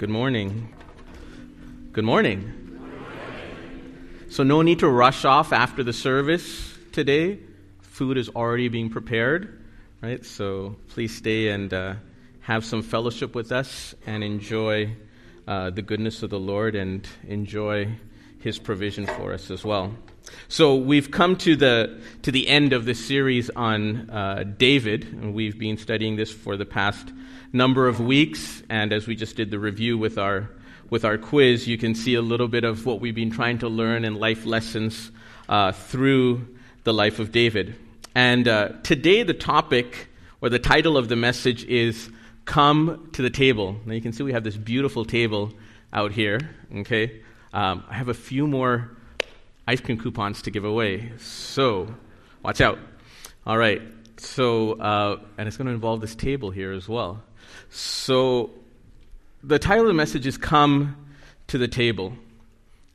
Good morning. Good morning. So, no need to rush off after the service today. Food is already being prepared, right? So, please stay and uh, have some fellowship with us and enjoy uh, the goodness of the Lord and enjoy His provision for us as well. So we've come to the to the end of this series on uh, David, and we've been studying this for the past number of weeks. And as we just did the review with our with our quiz, you can see a little bit of what we've been trying to learn and life lessons uh, through the life of David. And uh, today, the topic or the title of the message is "Come to the Table." Now you can see we have this beautiful table out here. Okay, um, I have a few more ice cream coupons to give away. So, watch out. All right. So, uh, and it's going to involve this table here as well. So, the title of the message is Come to the Table,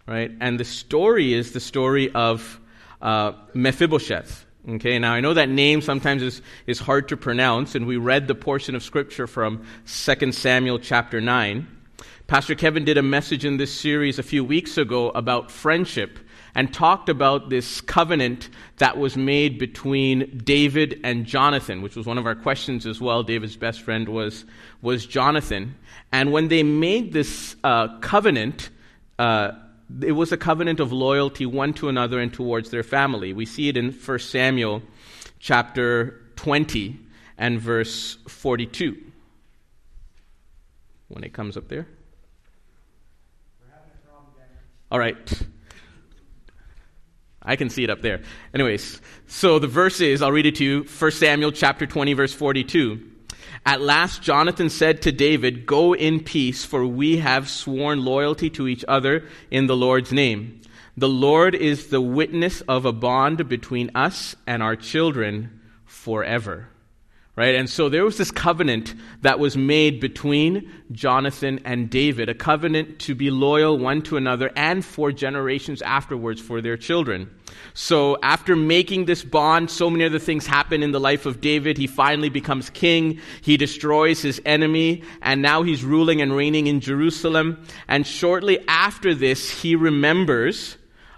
right? And the story is the story of uh, Mephibosheth. Okay, now I know that name sometimes is, is hard to pronounce, and we read the portion of scripture from 2 Samuel chapter 9. Pastor Kevin did a message in this series a few weeks ago about friendship and talked about this covenant that was made between David and Jonathan, which was one of our questions as well. David's best friend was, was Jonathan. And when they made this uh, covenant, uh, it was a covenant of loyalty one to another and towards their family. We see it in 1 Samuel chapter 20 and verse 42. When it comes up there. All right. I can see it up there. Anyways, so the verse is, I'll read it to you, 1 Samuel chapter 20, verse 42. At last Jonathan said to David, Go in peace, for we have sworn loyalty to each other in the Lord's name. The Lord is the witness of a bond between us and our children forever right? And so there was this covenant that was made between Jonathan and David, a covenant to be loyal one to another and for generations afterwards for their children. So after making this bond, so many other things happen in the life of David. He finally becomes king. He destroys his enemy, and now he's ruling and reigning in Jerusalem. And shortly after this, he remembers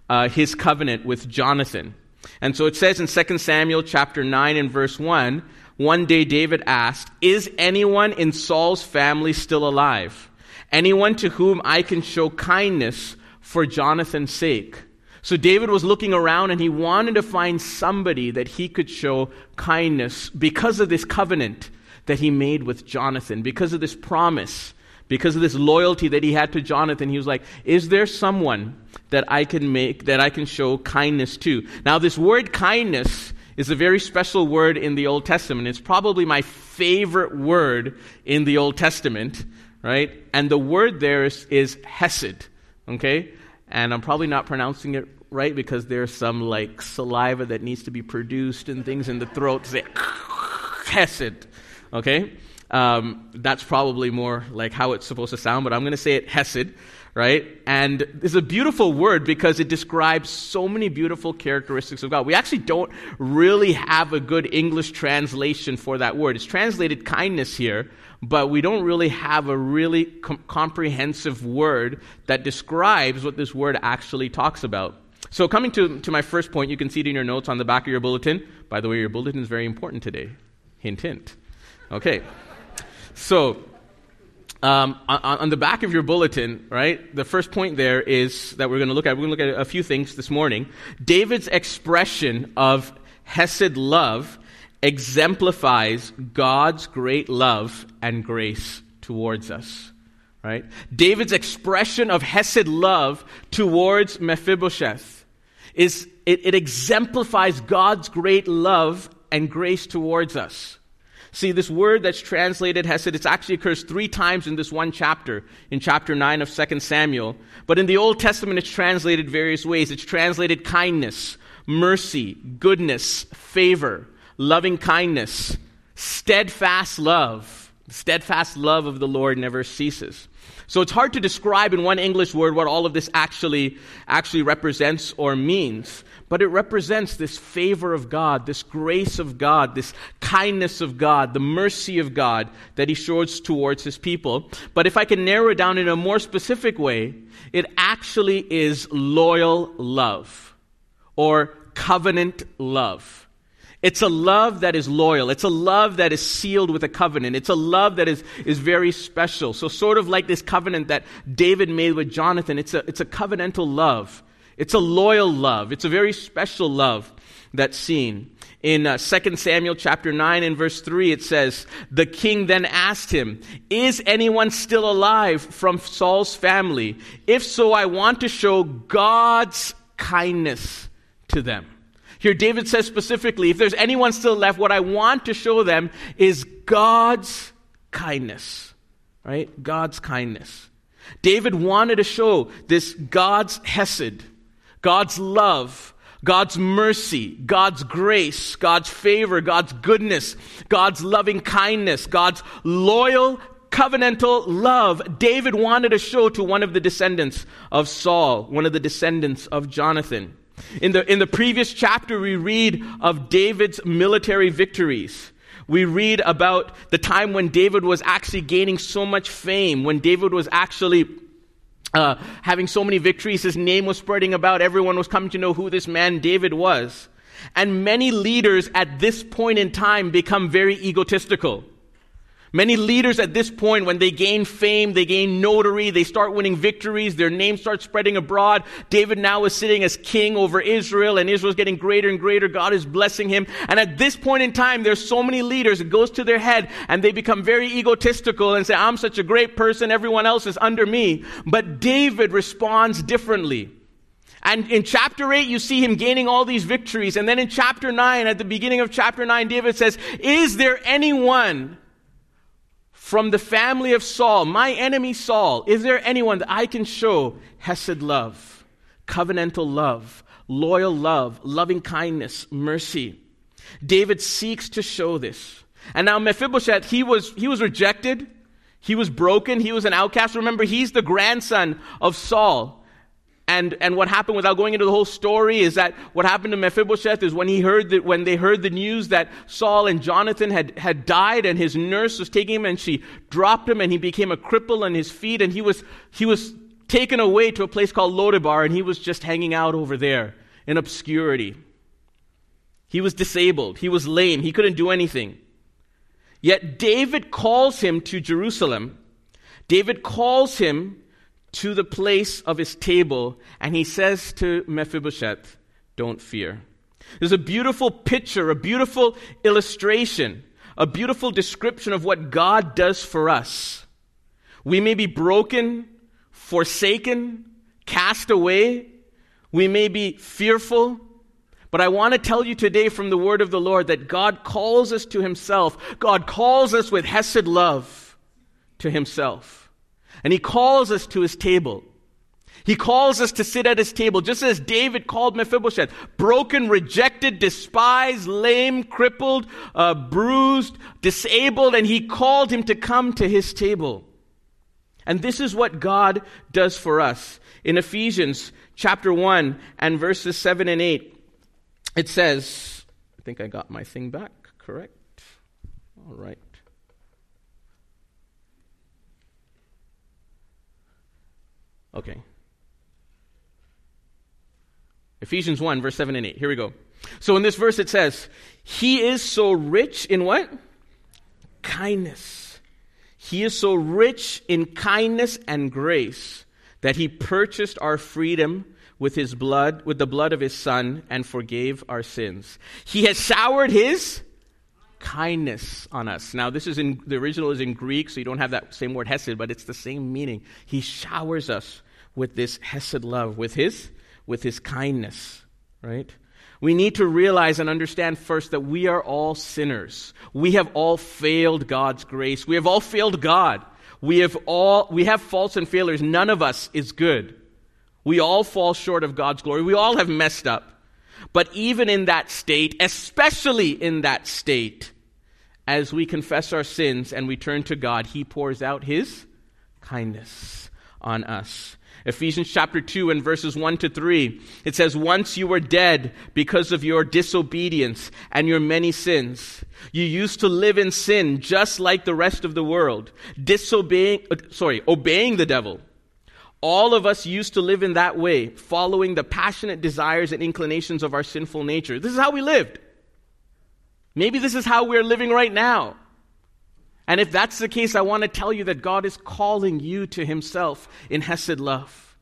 uh, his covenant with Jonathan. And so it says in 2 Samuel chapter 9 and verse 1, one day David asked, Is anyone in Saul's family still alive? Anyone to whom I can show kindness for Jonathan's sake? So David was looking around and he wanted to find somebody that he could show kindness because of this covenant that he made with Jonathan, because of this promise, because of this loyalty that he had to Jonathan. He was like, Is there someone that I can make, that I can show kindness to? Now, this word kindness is a very special word in the Old Testament. It's probably my favorite word in the Old Testament, right? And the word there is, is hesed, okay? And I'm probably not pronouncing it right because there's some like saliva that needs to be produced and things in the throat to say hesed, okay? Um, that's probably more like how it's supposed to sound, but I'm going to say it hesed right? And it's a beautiful word because it describes so many beautiful characteristics of God. We actually don't really have a good English translation for that word. It's translated kindness here, but we don't really have a really com- comprehensive word that describes what this word actually talks about. So, coming to, to my first point, you can see it in your notes on the back of your bulletin. By the way, your bulletin is very important today. Hint, hint. Okay. So, um, on, on, the back of your bulletin, right, the first point there is that we're going to look at. We're going to look at a few things this morning. David's expression of Hesed love exemplifies God's great love and grace towards us. Right? David's expression of Hesed love towards Mephibosheth is it, it exemplifies God's great love and grace towards us. See, this word that's translated Hesed, it actually occurs three times in this one chapter, in chapter 9 of 2 Samuel. But in the Old Testament, it's translated various ways. It's translated kindness, mercy, goodness, favor, loving kindness, steadfast love. Steadfast love of the Lord never ceases. So it's hard to describe in one English word what all of this actually, actually represents or means. But it represents this favor of God, this grace of God, this kindness of God, the mercy of God that He shows towards His people. But if I can narrow it down in a more specific way, it actually is loyal love or covenant love. It's a love that is loyal. It's a love that is sealed with a covenant. It's a love that is, is very special. So, sort of like this covenant that David made with Jonathan, it's a, it's a covenantal love. It's a loyal love. It's a very special love that's seen. In uh, 2 Samuel chapter 9 and verse 3, it says, The king then asked him, Is anyone still alive from Saul's family? If so, I want to show God's kindness to them. Here, David says specifically, if there's anyone still left, what I want to show them is God's kindness. Right? God's kindness. David wanted to show this God's hesed, God's love, God's mercy, God's grace, God's favor, God's goodness, God's loving kindness, God's loyal covenantal love David wanted to show to one of the descendants of Saul, one of the descendants of Jonathan. In the, in the previous chapter, we read of David's military victories. We read about the time when David was actually gaining so much fame, when David was actually uh, having so many victories, his name was spreading about, everyone was coming to know who this man David was. And many leaders at this point in time become very egotistical. Many leaders at this point, when they gain fame, they gain notary, they start winning victories, their name starts spreading abroad. David now is sitting as king over Israel, and Israel is getting greater and greater. God is blessing him. And at this point in time, there's so many leaders, it goes to their head, and they become very egotistical and say, I'm such a great person, everyone else is under me. But David responds differently. And in chapter 8, you see him gaining all these victories. And then in chapter 9, at the beginning of chapter 9, David says, Is there anyone from the family of Saul, my enemy Saul, is there anyone that I can show Hesed love, covenantal love, loyal love, loving kindness, mercy? David seeks to show this. And now Mephibosheth, he was, he was rejected. He was broken. He was an outcast. Remember, he's the grandson of Saul. And, and what happened without going into the whole story is that what happened to Mephibosheth is when he heard that, when they heard the news that Saul and Jonathan had, had died and his nurse was taking him and she dropped him and he became a cripple on his feet and he was, he was taken away to a place called Lodebar and he was just hanging out over there in obscurity. He was disabled. He was lame. He couldn't do anything. Yet David calls him to Jerusalem. David calls him to the place of his table, and he says to Mephibosheth, Don't fear. There's a beautiful picture, a beautiful illustration, a beautiful description of what God does for us. We may be broken, forsaken, cast away. We may be fearful. But I want to tell you today from the word of the Lord that God calls us to himself. God calls us with Hesed love to himself. And he calls us to his table. He calls us to sit at his table, just as David called Mephibosheth broken, rejected, despised, lame, crippled, uh, bruised, disabled, and he called him to come to his table. And this is what God does for us. In Ephesians chapter 1 and verses 7 and 8, it says, I think I got my thing back, correct? All right. Okay. Ephesians 1, verse 7 and 8. Here we go. So in this verse it says, He is so rich in what? Kindness. He is so rich in kindness and grace that He purchased our freedom with His blood, with the blood of His Son, and forgave our sins. He has showered His kindness on us. Now, this is in the original is in Greek, so you don't have that same word hesed, but it's the same meaning. He showers us with this hesed love, with his with his kindness, right? We need to realize and understand first that we are all sinners. We have all failed God's grace. We have all failed God. We have all we have faults and failures. None of us is good. We all fall short of God's glory. We all have messed up. But even in that state, especially in that state, as we confess our sins and we turn to God, He pours out His kindness on us. Ephesians chapter 2 and verses 1 to 3. It says, Once you were dead because of your disobedience and your many sins. You used to live in sin just like the rest of the world, disobeying, uh, sorry, obeying the devil. All of us used to live in that way, following the passionate desires and inclinations of our sinful nature. This is how we lived. Maybe this is how we're living right now. And if that's the case, I want to tell you that God is calling you to Himself in Hesed love.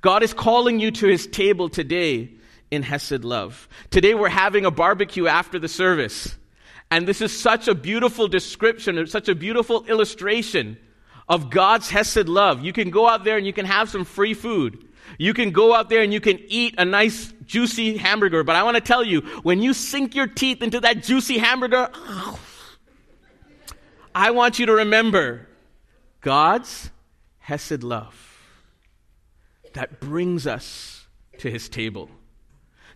God is calling you to His table today in Hesed love. Today we're having a barbecue after the service. And this is such a beautiful description, such a beautiful illustration of God's Hesed love. You can go out there and you can have some free food. You can go out there and you can eat a nice juicy hamburger. But I want to tell you, when you sink your teeth into that juicy hamburger, I want you to remember God's Hesed love that brings us to his table,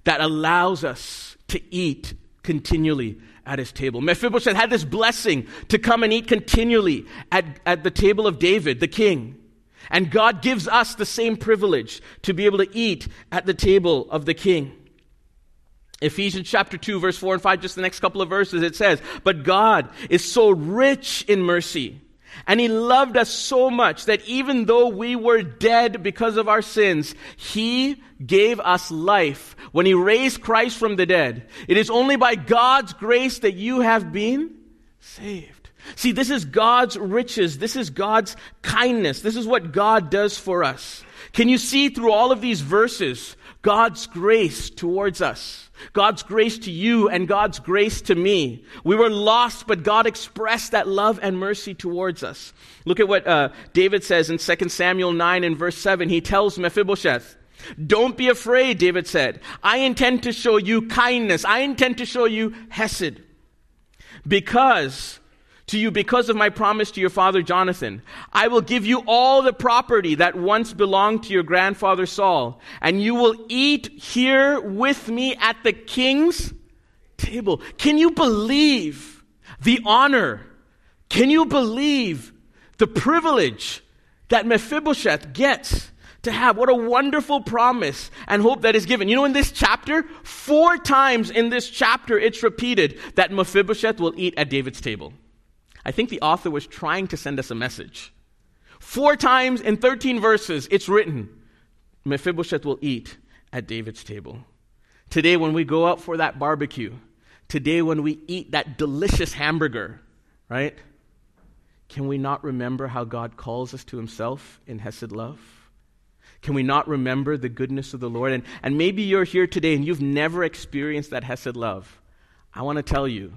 that allows us to eat continually at his table. Mephibosheth had this blessing to come and eat continually at, at the table of David, the king. And God gives us the same privilege to be able to eat at the table of the king. Ephesians chapter 2, verse 4 and 5, just the next couple of verses, it says, But God is so rich in mercy, and He loved us so much that even though we were dead because of our sins, He gave us life when He raised Christ from the dead. It is only by God's grace that you have been saved. See, this is God's riches. This is God's kindness. This is what God does for us. Can you see through all of these verses God's grace towards us? God's grace to you and God's grace to me. We were lost, but God expressed that love and mercy towards us. Look at what uh, David says in 2 Samuel 9 and verse 7. He tells Mephibosheth, Don't be afraid, David said. I intend to show you kindness. I intend to show you Hesed. Because to you because of my promise to your father Jonathan. I will give you all the property that once belonged to your grandfather Saul, and you will eat here with me at the king's table. Can you believe the honor? Can you believe the privilege that Mephibosheth gets? to have. What a wonderful promise and hope that is given. You know, in this chapter, four times in this chapter, it's repeated that Mephibosheth will eat at David's table. I think the author was trying to send us a message. Four times in 13 verses, it's written Mephibosheth will eat at David's table. Today, when we go out for that barbecue, today, when we eat that delicious hamburger, right? Can we not remember how God calls us to himself in Hesed love? Can we not remember the goodness of the Lord? And, and maybe you're here today and you've never experienced that Hesed love. I want to tell you,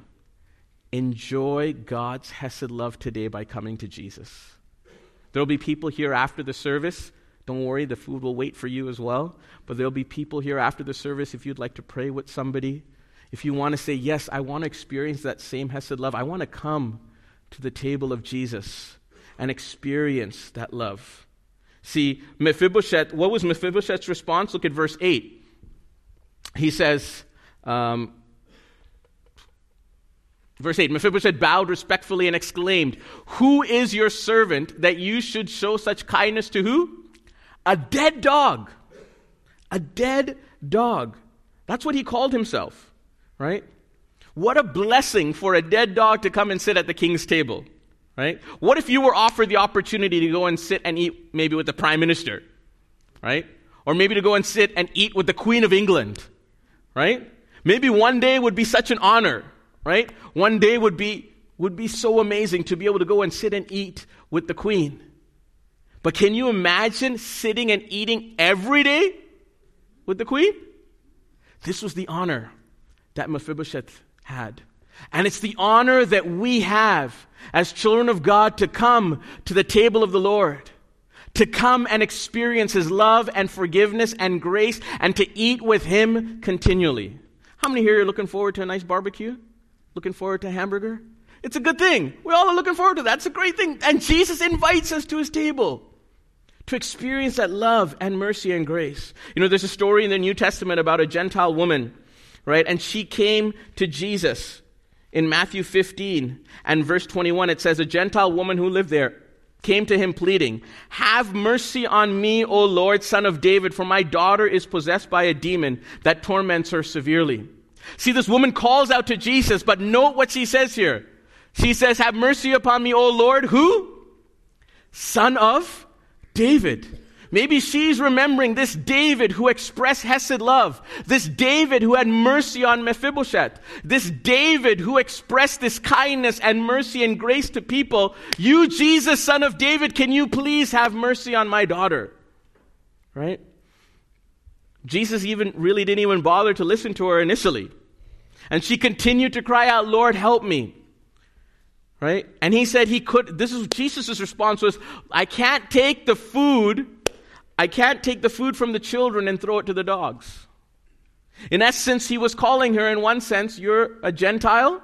enjoy God's Hesed love today by coming to Jesus. There will be people here after the service. Don't worry, the food will wait for you as well. But there'll be people here after the service if you'd like to pray with somebody. If you want to say, Yes, I want to experience that same Hesed love, I want to come to the table of Jesus and experience that love. See, Mephibosheth, what was Mephibosheth's response? Look at verse 8. He says, um, Verse 8 Mephibosheth bowed respectfully and exclaimed, Who is your servant that you should show such kindness to who? A dead dog. A dead dog. That's what he called himself, right? What a blessing for a dead dog to come and sit at the king's table, right? What if you were offered the opportunity to go and sit and eat maybe with the prime minister, right? Or maybe to go and sit and eat with the queen of England, right? Maybe one day would be such an honor right? One day would be, would be so amazing to be able to go and sit and eat with the queen. But can you imagine sitting and eating every day with the queen? This was the honor that Mephibosheth had. And it's the honor that we have as children of God to come to the table of the Lord, to come and experience His love and forgiveness and grace, and to eat with Him continually. How many here are looking forward to a nice barbecue? Looking forward to hamburger? It's a good thing. We all are looking forward to that. It's a great thing. And Jesus invites us to his table to experience that love and mercy and grace. You know, there's a story in the New Testament about a Gentile woman, right? And she came to Jesus in Matthew 15 and verse 21. It says, A Gentile woman who lived there came to him pleading, Have mercy on me, O Lord, son of David, for my daughter is possessed by a demon that torments her severely. See, this woman calls out to Jesus, but note what she says here. She says, Have mercy upon me, O Lord. Who? Son of David. Maybe she's remembering this David who expressed Hesed love. This David who had mercy on Mephibosheth. This David who expressed this kindness and mercy and grace to people. You, Jesus, son of David, can you please have mercy on my daughter? Right? Jesus even really didn't even bother to listen to her initially. And she continued to cry out, Lord, help me. Right? And he said he could, this is Jesus' response was, I can't take the food, I can't take the food from the children and throw it to the dogs. In essence, he was calling her, in one sense, you're a Gentile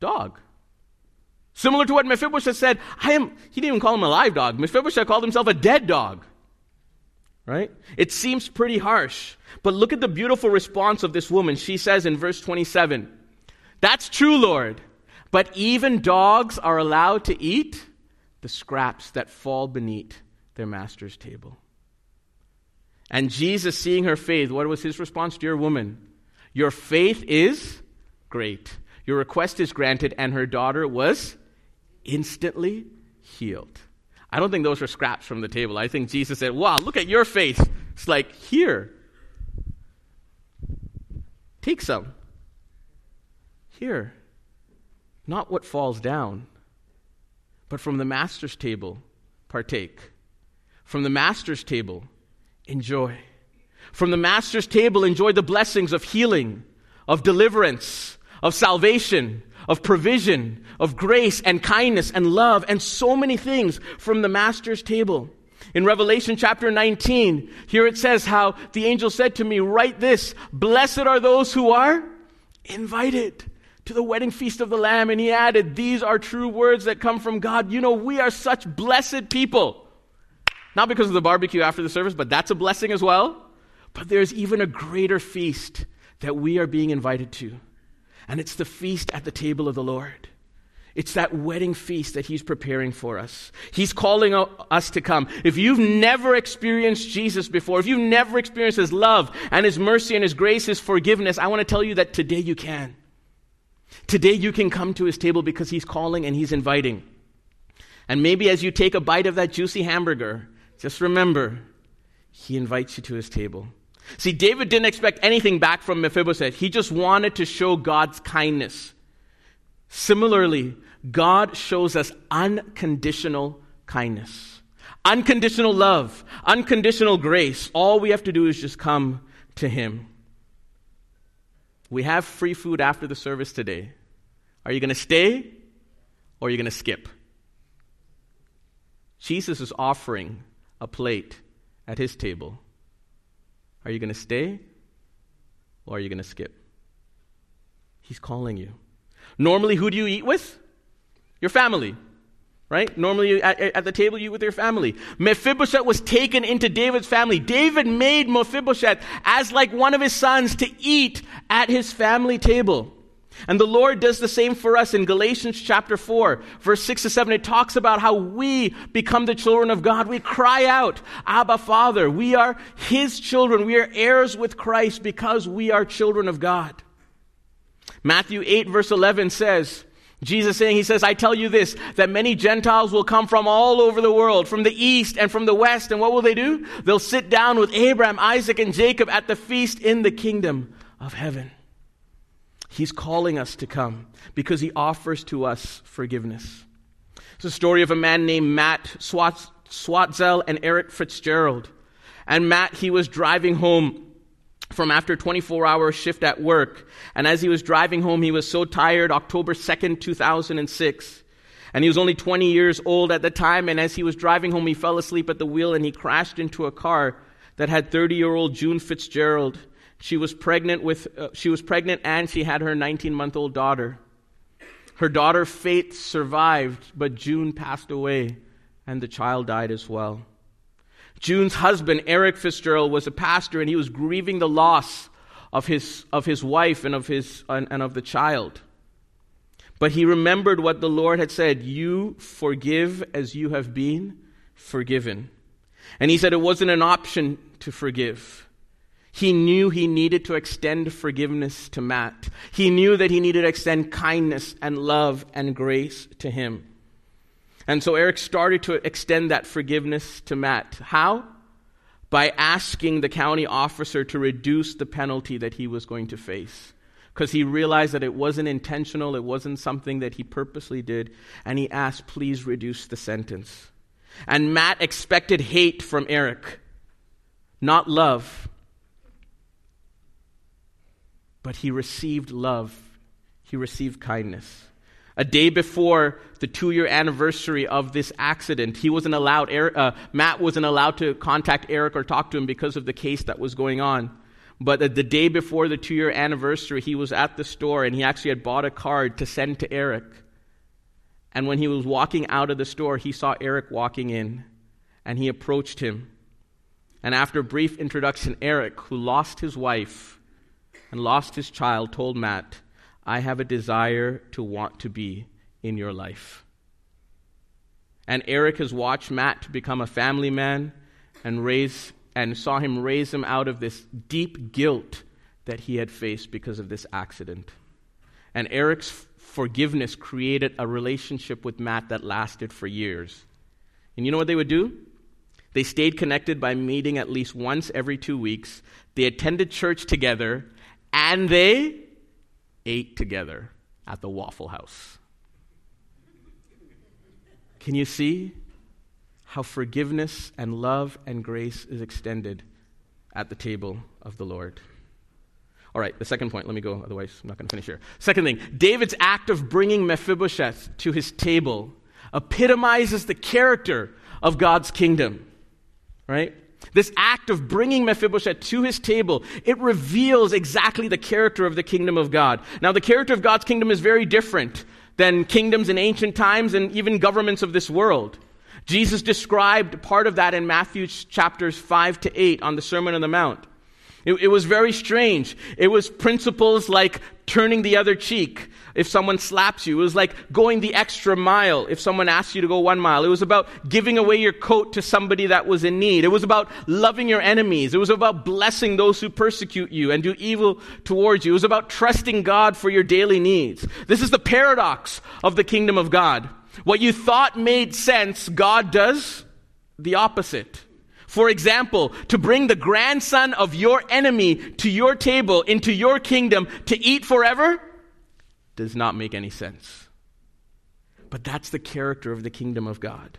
dog. Similar to what Mephibosheth said, I am, he didn't even call him a live dog. Mephibosheth called himself a dead dog. Right? It seems pretty harsh. But look at the beautiful response of this woman. She says in verse 27, That's true, Lord. But even dogs are allowed to eat the scraps that fall beneath their master's table. And Jesus, seeing her faith, what was his response? Dear woman, your faith is great. Your request is granted, and her daughter was instantly healed. I don't think those were scraps from the table. I think Jesus said, Wow, look at your faith. It's like, here. Take some. Here not what falls down, but from the master's table, partake. From the master's table, enjoy. From the master's table, enjoy the blessings of healing, of deliverance, of salvation, of provision, of grace and kindness and love, and so many things from the master's table. In Revelation chapter 19, here it says how the angel said to me, Write this Blessed are those who are invited to the wedding feast of the Lamb. And he added, These are true words that come from God. You know, we are such blessed people. Not because of the barbecue after the service, but that's a blessing as well. But there's even a greater feast that we are being invited to. And it's the feast at the table of the Lord. It's that wedding feast that He's preparing for us. He's calling us to come. If you've never experienced Jesus before, if you've never experienced His love and His mercy and His grace, His forgiveness, I want to tell you that today you can. Today you can come to his table because he's calling and he's inviting. And maybe as you take a bite of that juicy hamburger, just remember, he invites you to his table. See, David didn't expect anything back from Mephibosheth. He just wanted to show God's kindness. Similarly, God shows us unconditional kindness, unconditional love, unconditional grace. All we have to do is just come to him. We have free food after the service today. Are you going to stay or are you going to skip? Jesus is offering a plate at his table. Are you going to stay or are you going to skip? He's calling you. Normally, who do you eat with? Your family right? Normally at, at, the table you eat with your family. Mephibosheth was taken into David's family. David made Mephibosheth as like one of his sons to eat at his family table. And the Lord does the same for us in Galatians chapter 4, verse 6 to 7. It talks about how we become the children of God. We cry out, Abba, Father. We are His children. We are heirs with Christ because we are children of God. Matthew 8, verse 11 says, Jesus saying, He says, I tell you this, that many Gentiles will come from all over the world, from the east and from the west, and what will they do? They'll sit down with Abraham, Isaac, and Jacob at the feast in the kingdom of heaven. He's calling us to come because He offers to us forgiveness. It's a story of a man named Matt Swatzell and Eric Fitzgerald. And Matt, he was driving home from after 24 hour shift at work. And as he was driving home, he was so tired, October 2nd, 2006. And he was only 20 years old at the time. And as he was driving home, he fell asleep at the wheel and he crashed into a car that had 30 year old June Fitzgerald. She was pregnant with, uh, she was pregnant and she had her 19 month old daughter. Her daughter Faith survived, but June passed away and the child died as well. June's husband, Eric Fitzgerald, was a pastor and he was grieving the loss of his, of his wife and of, his, and, and of the child. But he remembered what the Lord had said You forgive as you have been forgiven. And he said it wasn't an option to forgive. He knew he needed to extend forgiveness to Matt. He knew that he needed to extend kindness and love and grace to him. And so Eric started to extend that forgiveness to Matt. How? By asking the county officer to reduce the penalty that he was going to face. Because he realized that it wasn't intentional, it wasn't something that he purposely did, and he asked, please reduce the sentence. And Matt expected hate from Eric, not love. But he received love, he received kindness. A day before the two year anniversary of this accident, he wasn't allowed, uh, Matt wasn't allowed to contact Eric or talk to him because of the case that was going on. But the day before the two year anniversary, he was at the store and he actually had bought a card to send to Eric. And when he was walking out of the store, he saw Eric walking in and he approached him. And after a brief introduction, Eric, who lost his wife and lost his child, told Matt, I have a desire to want to be in your life. And Eric has watched Matt become a family man and raise and saw him raise him out of this deep guilt that he had faced because of this accident. And Eric's forgiveness created a relationship with Matt that lasted for years. And you know what they would do? They stayed connected by meeting at least once every two weeks. They attended church together, and they ate together at the Waffle House. Can you see how forgiveness and love and grace is extended at the table of the Lord? All right, the second point. Let me go, otherwise, I'm not going to finish here. Second thing David's act of bringing Mephibosheth to his table epitomizes the character of God's kingdom, right? This act of bringing Mephibosheth to his table, it reveals exactly the character of the kingdom of God. Now, the character of God's kingdom is very different than kingdoms in ancient times and even governments of this world. Jesus described part of that in Matthew chapters 5 to 8 on the Sermon on the Mount. It, it, was very strange. It was principles like turning the other cheek if someone slaps you. It was like going the extra mile if someone asks you to go one mile. It was about giving away your coat to somebody that was in need. It was about loving your enemies. It was about blessing those who persecute you and do evil towards you. It was about trusting God for your daily needs. This is the paradox of the kingdom of God. What you thought made sense, God does the opposite. For example, to bring the grandson of your enemy to your table, into your kingdom, to eat forever, does not make any sense. But that's the character of the kingdom of God.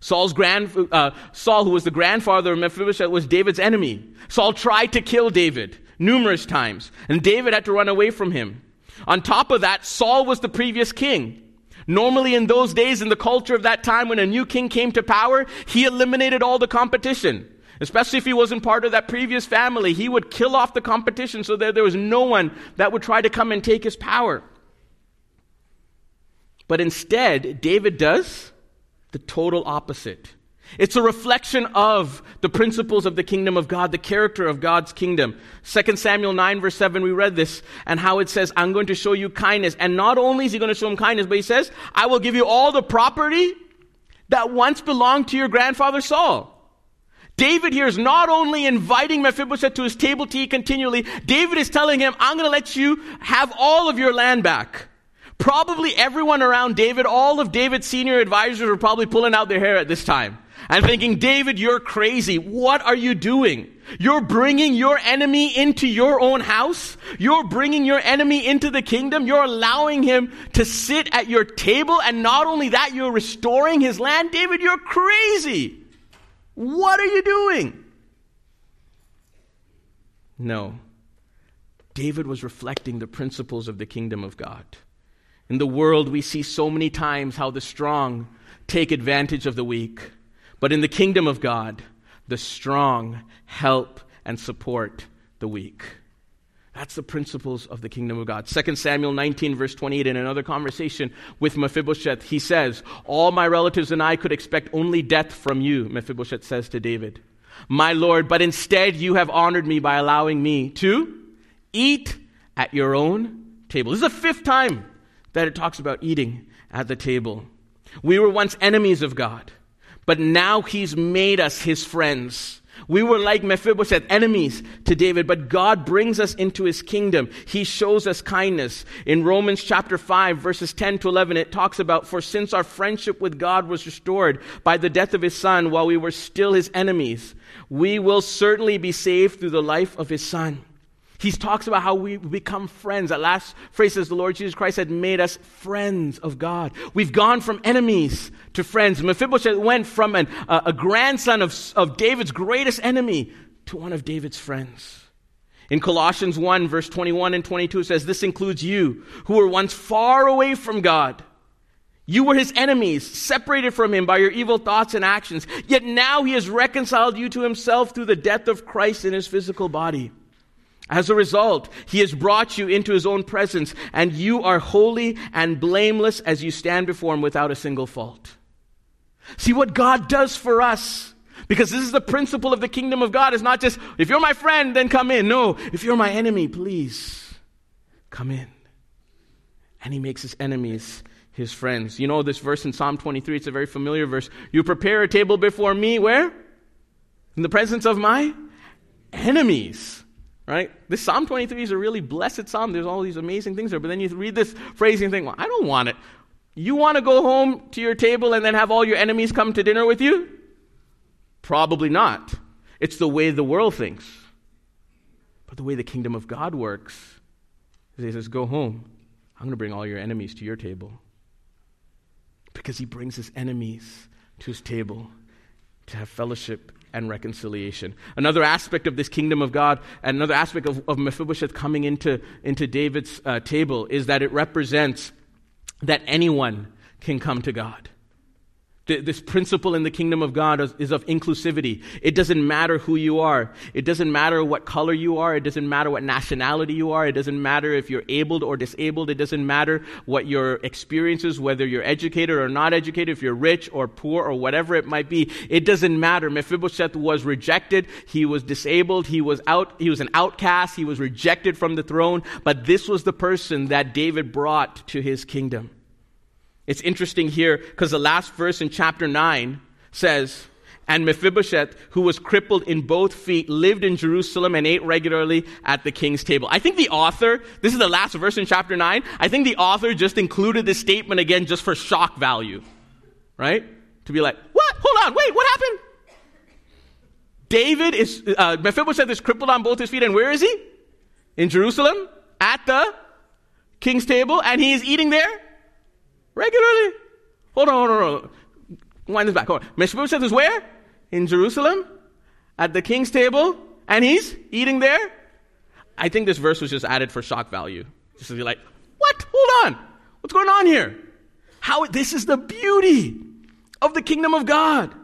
Saul's grand, uh, Saul, who was the grandfather of Mephibosheth, was David's enemy. Saul tried to kill David numerous times, and David had to run away from him. On top of that, Saul was the previous king. Normally, in those days, in the culture of that time, when a new king came to power, he eliminated all the competition. Especially if he wasn't part of that previous family, he would kill off the competition so that there was no one that would try to come and take his power. But instead, David does the total opposite. It's a reflection of the principles of the kingdom of God, the character of God's kingdom. 2 Samuel 9 verse 7, we read this and how it says, I'm going to show you kindness. And not only is he going to show him kindness, but he says, I will give you all the property that once belonged to your grandfather Saul. David here is not only inviting Mephibosheth to his table to eat continually, David is telling him, I'm going to let you have all of your land back. Probably everyone around David, all of David's senior advisors were probably pulling out their hair at this time and thinking, David, you're crazy. What are you doing? You're bringing your enemy into your own house. You're bringing your enemy into the kingdom. You're allowing him to sit at your table. And not only that, you're restoring his land. David, you're crazy. What are you doing? No. David was reflecting the principles of the kingdom of God. In the world, we see so many times how the strong take advantage of the weak. But in the kingdom of God, the strong help and support the weak. That's the principles of the kingdom of God. 2 Samuel 19, verse 28, in another conversation with Mephibosheth, he says, All my relatives and I could expect only death from you, Mephibosheth says to David. My Lord, but instead you have honored me by allowing me to eat at your own table. This is the fifth time that it talks about eating at the table. We were once enemies of God, but now He's made us His friends. We were like Mephibosheth, enemies to David, but God brings us into his kingdom. He shows us kindness. In Romans chapter 5, verses 10 to 11, it talks about, For since our friendship with God was restored by the death of his son while we were still his enemies, we will certainly be saved through the life of his son. He talks about how we become friends. That last phrase says the Lord Jesus Christ had made us friends of God. We've gone from enemies to friends. Mephibosheth went from an, uh, a grandson of, of David's greatest enemy to one of David's friends. In Colossians 1, verse 21 and 22, it says, This includes you, who were once far away from God. You were his enemies, separated from him by your evil thoughts and actions. Yet now he has reconciled you to himself through the death of Christ in his physical body as a result, he has brought you into his own presence, and you are holy and blameless as you stand before him without a single fault. See what God does for us. Because this is the principle of the kingdom of God. It's not just, if you're my friend, then come in. No, if you're my enemy, please come in. And he makes his enemies his friends. You know this verse in Psalm 23, it's a very familiar verse. You prepare a table before me, where? In the presence of my enemies right? This Psalm 23 is a really blessed psalm. There's all these amazing things there. But then you read this phrase and think, well, I don't want it. You want to go home to your table and then have all your enemies come to dinner with you? Probably not. It's the way the world thinks. But the way the kingdom of God works is he says, Go home. I'm going to bring all your enemies to your table. Because he brings his enemies to his table to have fellowship and reconciliation. Another aspect of this kingdom of God, and another aspect of, of Mephibosheth coming into, into David's uh, table, is that it represents that anyone can come to God this principle in the kingdom of God is, of inclusivity. It doesn't matter who you are. It doesn't matter what color you are. It doesn't matter what nationality you are. It doesn't matter if you're able or disabled. It doesn't matter what your experiences, whether you're educated or not educated, if you're rich or poor or whatever it might be. It doesn't matter. Mephibosheth was rejected. He was disabled. He was out, he was an outcast. He was rejected from the throne. But this was the person that David brought to his kingdom. It's interesting here because the last verse in chapter 9 says, And Mephibosheth, who was crippled in both feet, lived in Jerusalem and ate regularly at the king's table. I think the author, this is the last verse in chapter 9, I think the author just included this statement again just for shock value. Right? To be like, what? Hold on, wait, what happened? David is, uh, Mephibosheth is crippled on both his feet, and where is he? In Jerusalem, at the king's table, and he is eating there Regularly. Hold on, hold on, hold on. Wind this back. Hold on. Mephibosheth is where? In Jerusalem, at the king's table, and he's eating there. I think this verse was just added for shock value. Just to be like, what? Hold on. What's going on here? How this is the beauty of the kingdom of God.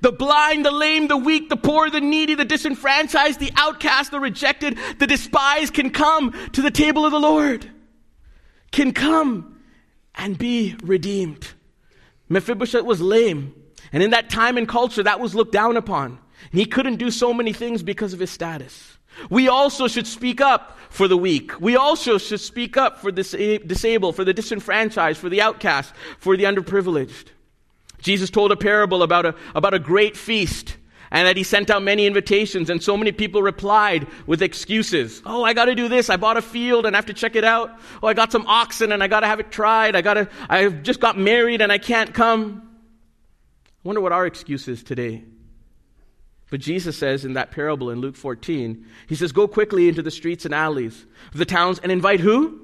The blind, the lame, the weak, the poor, the needy, the disenfranchised, the outcast, the rejected, the despised can come to the table of the Lord. Can come and be redeemed. Mephibosheth was lame, and in that time and culture, that was looked down upon. He couldn't do so many things because of his status. We also should speak up for the weak. We also should speak up for the disabled, for the disenfranchised, for the outcast, for the underprivileged. Jesus told a parable about a, about a great feast and that he sent out many invitations and so many people replied with excuses. Oh, I got to do this. I bought a field and I have to check it out. Oh, I got some oxen and I got to have it tried. I got to I've just got married and I can't come. I wonder what our excuse is today. But Jesus says in that parable in Luke 14, he says, Go quickly into the streets and alleys of the towns and invite who?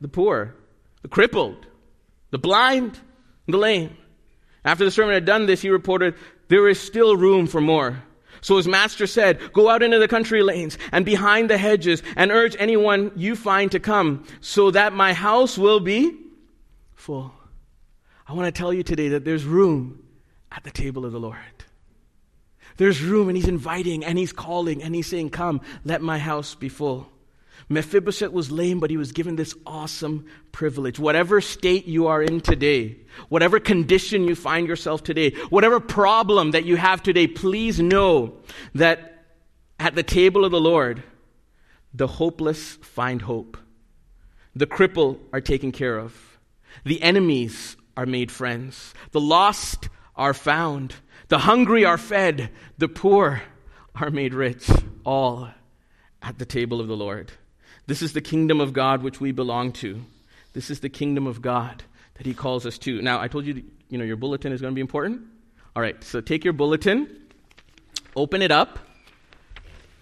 The poor, the crippled, the blind, the lame. After the servant had done this, he reported, there is still room for more. So his master said, Go out into the country lanes and behind the hedges and urge anyone you find to come, so that my house will be full. I want to tell you today that there's room at the table of the Lord. There's room, and he's inviting, and he's calling, and he's saying, Come, let my house be full. Mephibosheth was lame, but he was given this awesome privilege. Whatever state you are in today, whatever condition you find yourself today, whatever problem that you have today, please know that at the table of the Lord, the hopeless find hope. The cripple are taken care of. The enemies are made friends. The lost are found. The hungry are fed. The poor are made rich. All at the table of the Lord. This is the kingdom of God which we belong to. This is the kingdom of God that he calls us to. Now, I told you, you know, your bulletin is going to be important. All right, so take your bulletin, open it up,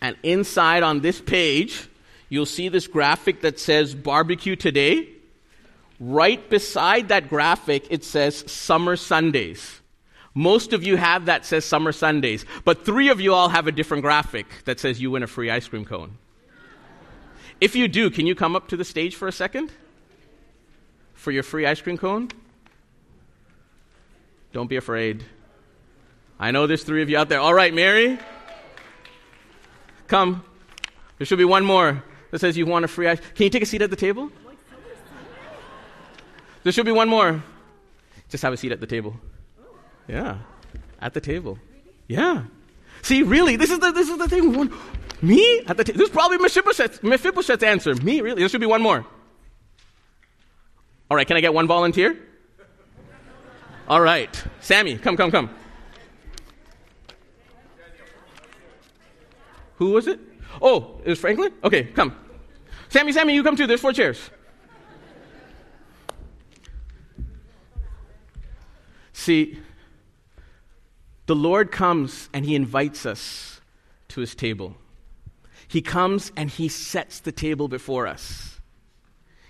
and inside on this page, you'll see this graphic that says barbecue today. Right beside that graphic, it says summer Sundays. Most of you have that says summer Sundays, but three of you all have a different graphic that says you win a free ice cream cone. If you do, can you come up to the stage for a second? For your free ice cream cone? Don't be afraid. I know there's three of you out there. All right, Mary. Come. There should be one more that says you want a free ice. Can you take a seat at the table? There should be one more. Just have a seat at the table. Yeah, at the table. Yeah. See, really, this is the this is the thing. Me at the table. This is probably Mephibosheth's, Mephibosheth's answer. Me, really? There should be one more. All right, can I get one volunteer? All right, Sammy, come, come, come. Who was it? Oh, it was Franklin? Okay, come. Sammy, Sammy, you come too. There's four chairs. See, the Lord comes and he invites us to his table. He comes and he sets the table before us.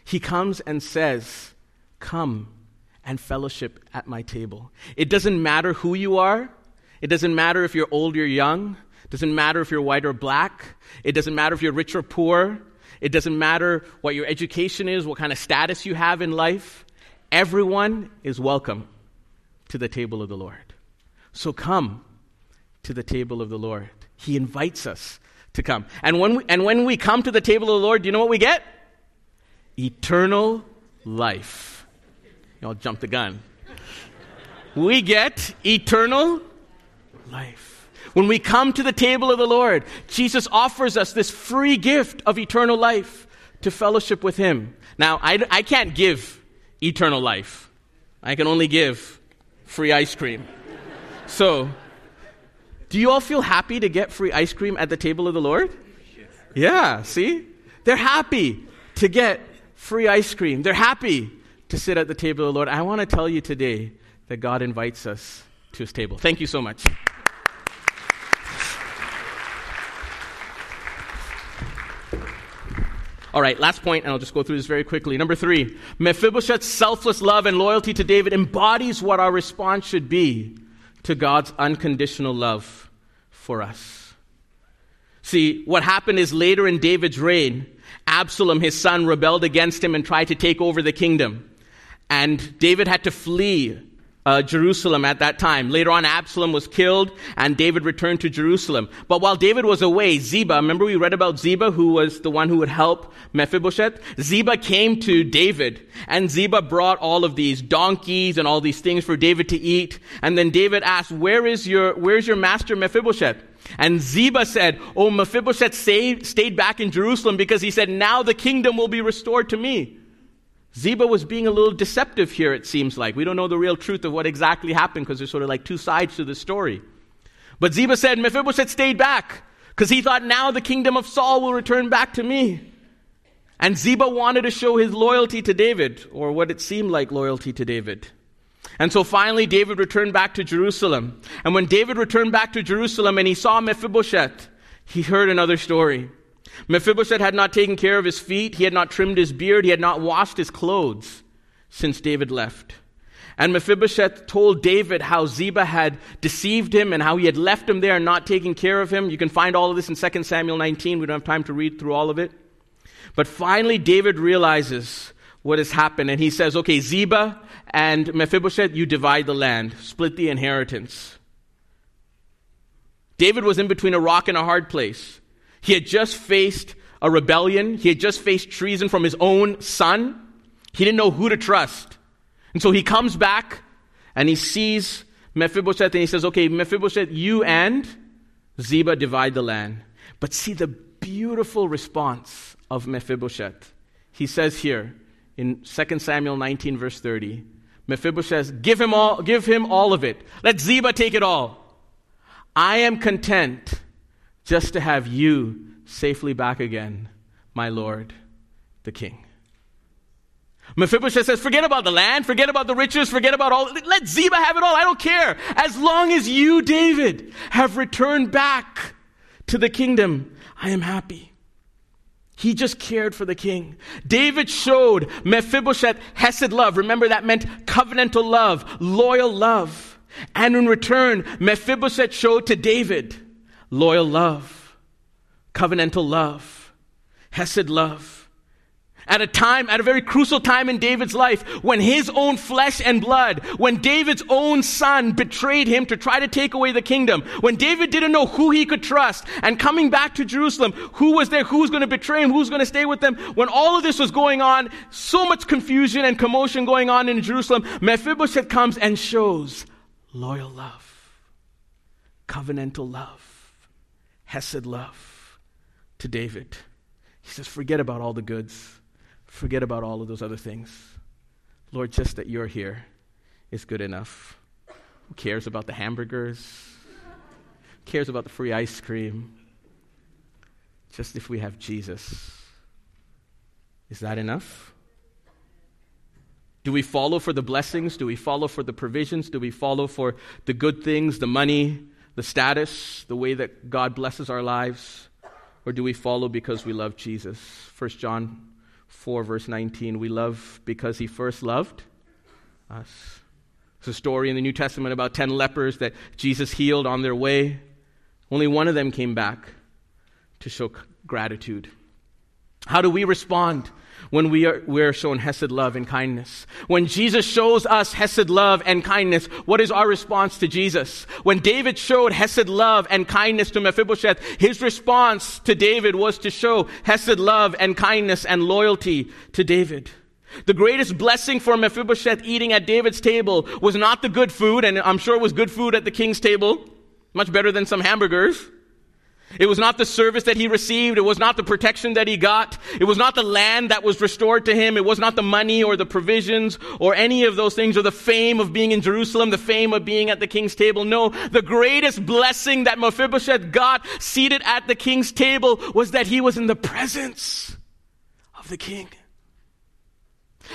He comes and says, Come and fellowship at my table. It doesn't matter who you are, it doesn't matter if you're old or young, it doesn't matter if you're white or black, it doesn't matter if you're rich or poor, it doesn't matter what your education is, what kind of status you have in life. Everyone is welcome to the table of the Lord. So come to the table of the Lord. He invites us to come. And when we, and when we come to the table of the Lord, do you know what we get? Eternal life. Y'all jump the gun. We get eternal life. When we come to the table of the Lord, Jesus offers us this free gift of eternal life to fellowship with Him. Now, I, I can't give eternal life, I can only give free ice cream. So, do you all feel happy to get free ice cream at the table of the Lord? Yeah, see? They're happy to get free ice cream. They're happy to sit at the table of the Lord. I want to tell you today that God invites us to his table. Thank you so much. All right, last point, and I'll just go through this very quickly. Number three, Mephibosheth's selfless love and loyalty to David embodies what our response should be to God's unconditional love for us. See, what happened is later in David's reign, Absalom, his son, rebelled against him and tried to take over the kingdom. And David had to flee uh, Jerusalem at that time. Later on, Absalom was killed and David returned to Jerusalem. But while David was away, Ziba, remember we read about Ziba, who was the one who would help Mephibosheth? Ziba came to David and Ziba brought all of these donkeys and all these things for David to eat. And then David asked, where is your, where's your master Mephibosheth? And Ziba said, Oh, Mephibosheth stayed, stayed back in Jerusalem because he said, now the kingdom will be restored to me. Ziba was being a little deceptive here, it seems like. We don't know the real truth of what exactly happened because there's sort of like two sides to the story. But Ziba said, Mephibosheth stayed back because he thought now the kingdom of Saul will return back to me. And Ziba wanted to show his loyalty to David, or what it seemed like loyalty to David. And so finally, David returned back to Jerusalem. And when David returned back to Jerusalem and he saw Mephibosheth, he heard another story. Mephibosheth had not taken care of his feet, he had not trimmed his beard, he had not washed his clothes since David left. And Mephibosheth told David how Ziba had deceived him and how he had left him there and not taken care of him. You can find all of this in 2 Samuel 19. We don't have time to read through all of it. But finally, David realizes what has happened and he says, Okay, Ziba and Mephibosheth, you divide the land, split the inheritance. David was in between a rock and a hard place. He had just faced a rebellion. He had just faced treason from his own son. He didn't know who to trust. And so he comes back and he sees Mephibosheth and he says, Okay, Mephibosheth, you and Ziba divide the land. But see the beautiful response of Mephibosheth. he says here in 2 Samuel 19, verse 30, Mephibosheth, give him all, give him all of it. Let Ziba take it all. I am content just to have you safely back again, my Lord, the King. Mephibosheth says, forget about the land, forget about the riches, forget about all. Let Ziba have it all. I don't care. As long as you, David, have returned back to the kingdom, I am happy. He just cared for the king. David showed Mephibosheth Hesed love. Remember that meant covenantal love, loyal love. And in return, Mephibosheth showed to David loyal love, covenantal love, Hesed love. At a time, at a very crucial time in David's life, when his own flesh and blood, when David's own son betrayed him to try to take away the kingdom, when David didn't know who he could trust, and coming back to Jerusalem, who was there, who was going to betray him, who's going to stay with them, when all of this was going on, so much confusion and commotion going on in Jerusalem, Mephibosheth comes and shows loyal love, covenantal love, Hesed love to David. He says, forget about all the goods. Forget about all of those other things. Lord, just that you're here is good enough. Who cares about the hamburgers? Who cares about the free ice cream? Just if we have Jesus. Is that enough? Do we follow for the blessings? Do we follow for the provisions? Do we follow for the good things, the money, the status, the way that God blesses our lives? Or do we follow because we love Jesus? 1 John 4, verse 19. We love because he first loved us. It's a story in the New Testament about 10 lepers that Jesus healed on their way. Only one of them came back to show gratitude. How do we respond when we are, we are shown Hesed love and kindness. When Jesus shows us Hesed love and kindness, what is our response to Jesus? When David showed Hesed love and kindness to Mephibosheth, his response to David was to show Hesed love and kindness and loyalty to David. The greatest blessing for Mephibosheth eating at David's table was not the good food, and I'm sure it was good food at the king's table, much better than some hamburgers. It was not the service that he received. It was not the protection that he got. It was not the land that was restored to him. It was not the money or the provisions or any of those things or the fame of being in Jerusalem, the fame of being at the king's table. No, the greatest blessing that Mephibosheth got seated at the king's table was that he was in the presence of the king.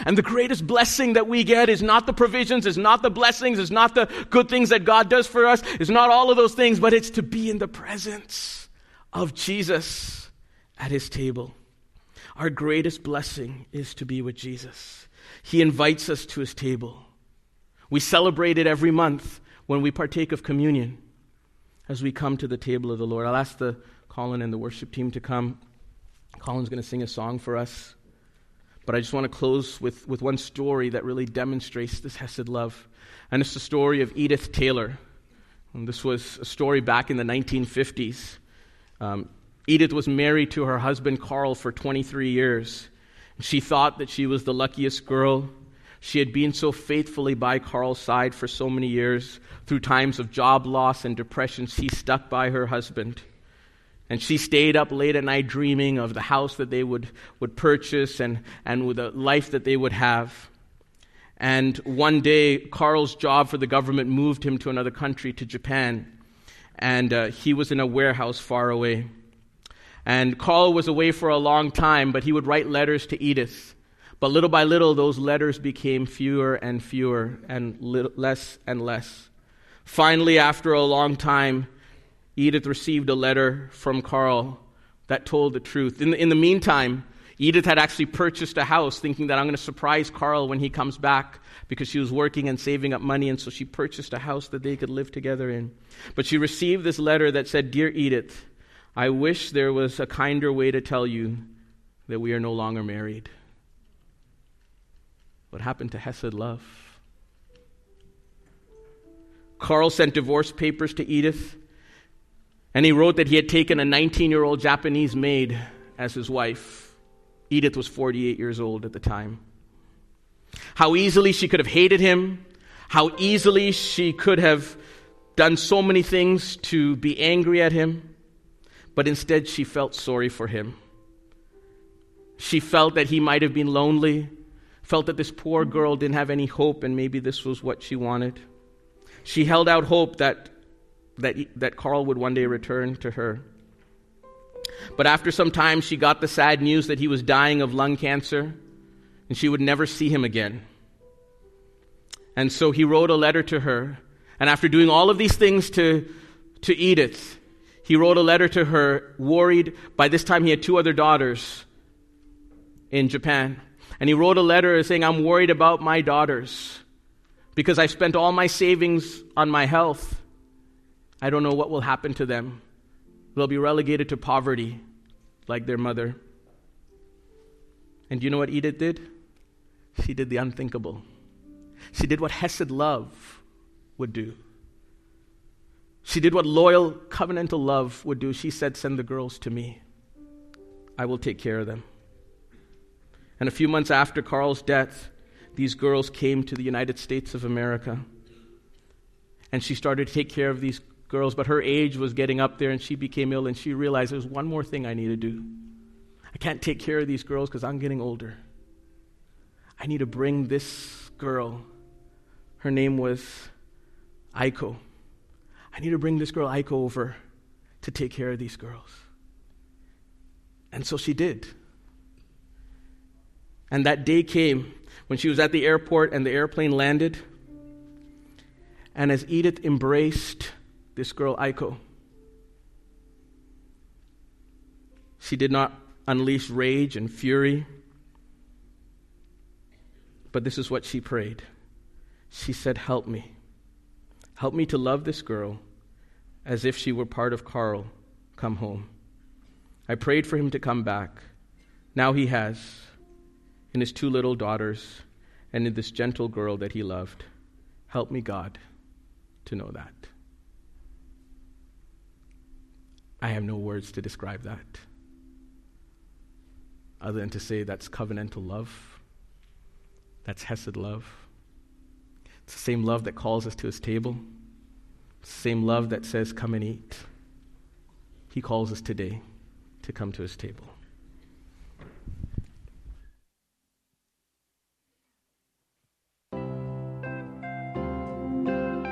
And the greatest blessing that we get is not the provisions, is not the blessings, is not the good things that God does for us, is not all of those things, but it's to be in the presence of Jesus at his table. Our greatest blessing is to be with Jesus. He invites us to his table. We celebrate it every month when we partake of communion as we come to the table of the Lord. I'll ask the Colin and the worship team to come. Colin's going to sing a song for us. But I just want to close with, with one story that really demonstrates this Hesed love. And it's the story of Edith Taylor. And this was a story back in the 1950s. Um, Edith was married to her husband Carl for 23 years. She thought that she was the luckiest girl. She had been so faithfully by Carl's side for so many years. Through times of job loss and depression, she stuck by her husband. And she stayed up late at night dreaming of the house that they would, would purchase and, and with the life that they would have. And one day, Carl's job for the government moved him to another country, to Japan and uh, he was in a warehouse far away. And Carl was away for a long time, but he would write letters to Edith. But little by little, those letters became fewer and fewer and li- less and less. Finally, after a long time, Edith received a letter from Carl that told the truth. In the, in the meantime, Edith had actually purchased a house thinking that I'm going to surprise Carl when he comes back because she was working and saving up money, and so she purchased a house that they could live together in. But she received this letter that said, Dear Edith, I wish there was a kinder way to tell you that we are no longer married. What happened to Hesed love? Carl sent divorce papers to Edith, and he wrote that he had taken a 19 year old Japanese maid as his wife. Edith was 48 years old at the time. How easily she could have hated him, how easily she could have done so many things to be angry at him, but instead she felt sorry for him. She felt that he might have been lonely, felt that this poor girl didn't have any hope, and maybe this was what she wanted. She held out hope that, that, that Carl would one day return to her. But after some time, she got the sad news that he was dying of lung cancer and she would never see him again. And so he wrote a letter to her. And after doing all of these things to, to Edith, he wrote a letter to her, worried. By this time, he had two other daughters in Japan. And he wrote a letter saying, I'm worried about my daughters because I've spent all my savings on my health. I don't know what will happen to them. They'll be relegated to poverty like their mother. And you know what Edith did? She did the unthinkable. She did what Hesed love would do. She did what loyal covenantal love would do. She said, Send the girls to me. I will take care of them. And a few months after Carl's death, these girls came to the United States of America. And she started to take care of these girls, but her age was getting up there and she became ill and she realized there's one more thing I need to do. I can't take care of these girls because I'm getting older. I need to bring this girl, her name was Aiko. I need to bring this girl Aiko over to take care of these girls. And so she did. And that day came when she was at the airport and the airplane landed. And as Edith embraced this girl, Aiko. She did not unleash rage and fury, but this is what she prayed. She said, Help me. Help me to love this girl as if she were part of Carl. Come home. I prayed for him to come back. Now he has, in his two little daughters, and in this gentle girl that he loved. Help me, God, to know that. I have no words to describe that other than to say that's covenantal love. That's Hesed love. It's the same love that calls us to his table, same love that says, Come and eat. He calls us today to come to his table.